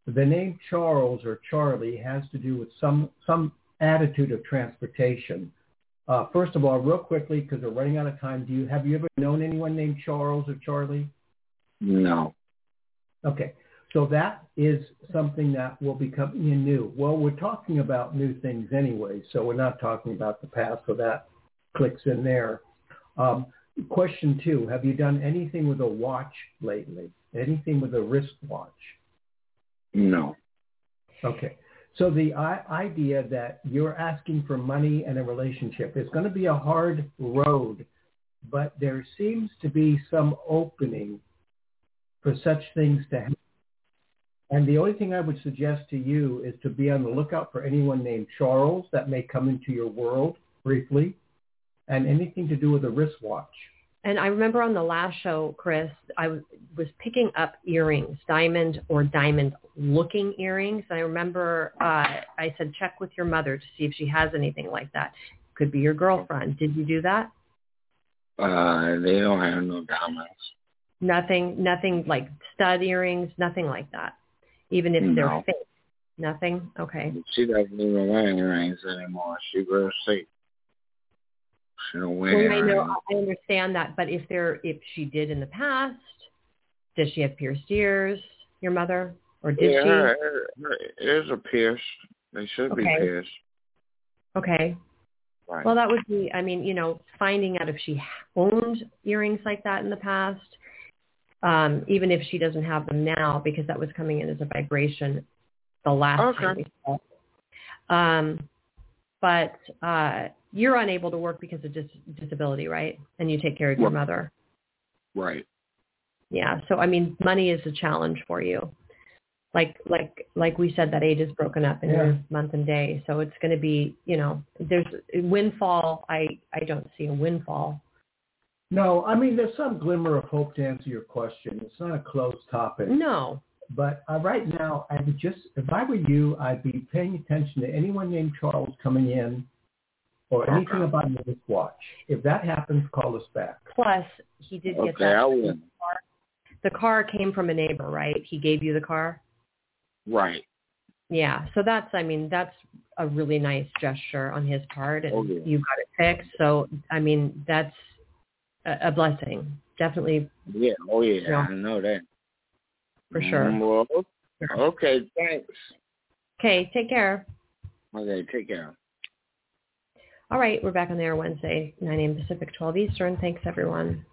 The name Charles or Charlie has to do with some some attitude of transportation. Uh, first of all, real quickly, because we're running out of time, do you have you ever known anyone named Charles or Charlie? No. Okay, so that is something that will be coming new. Well, we're talking about new things anyway, so we're not talking about the past, so that clicks in there. Um, question two, have you done anything with a watch lately? Anything with a wristwatch? No. Okay. So the idea that you're asking for money and a relationship is going to be a hard road, but there seems to be some opening for such things to happen. And the only thing I would suggest to you is to be on the lookout for anyone named Charles that may come into your world briefly, and anything to do with a wristwatch. And I remember on the last show, Chris, I was, was picking up earrings, diamond or diamond looking earrings. And I remember uh, I said, check with your mother to see if she has anything like that. Could be your girlfriend. Did you do that? Uh, they don't have no diamonds. Nothing, nothing like stud earrings, nothing like that. Even if they're fake. Nothing? Okay. She doesn't even wear earrings anymore. She wears safe. Well, I know, I understand that, but if there, if she did in the past, does she have pierced ears, your mother? Or did yeah, she? her, her, ears are pierced. They should be pierced. Okay. Right. Well, that would be, I mean, you know, finding out if she owned earrings like that in the past, um, even if she doesn't have them now, because that was coming in as a vibration the last Okay. time we saw. Um, but uh, you're unable to work because of dis- disability, right? And you take care of your Right. mother. Right. Yeah. So I mean, money is a challenge for you. Like like like we said, that age is broken up in Yeah. month and day. So it's going to be, you know, there's windfall. I I don't see a windfall. No, I mean, there's some glimmer of hope to answer your question. It's not a closed topic. No. But uh, right now, I would just, if I were you, I'd be paying attention to anyone named Charles coming in or anything about your watch. If that happens, call us back. Plus, he did get Okay, that. I will. The car came from a neighbor, right? He gave you the car. Right. Yeah. So that's, I mean, that's a really nice gesture on his part, and Oh, yeah. you got it fixed. So I mean, that's a, a blessing, definitely Yeah. Oh yeah. Yeah. I know that. for sure. Mm, Well, okay. Thanks. Okay. Take care. Okay. Take care. All right. We're back on the air Wednesday, 9 a.m. Pacific, 12 Eastern. Thanks, everyone.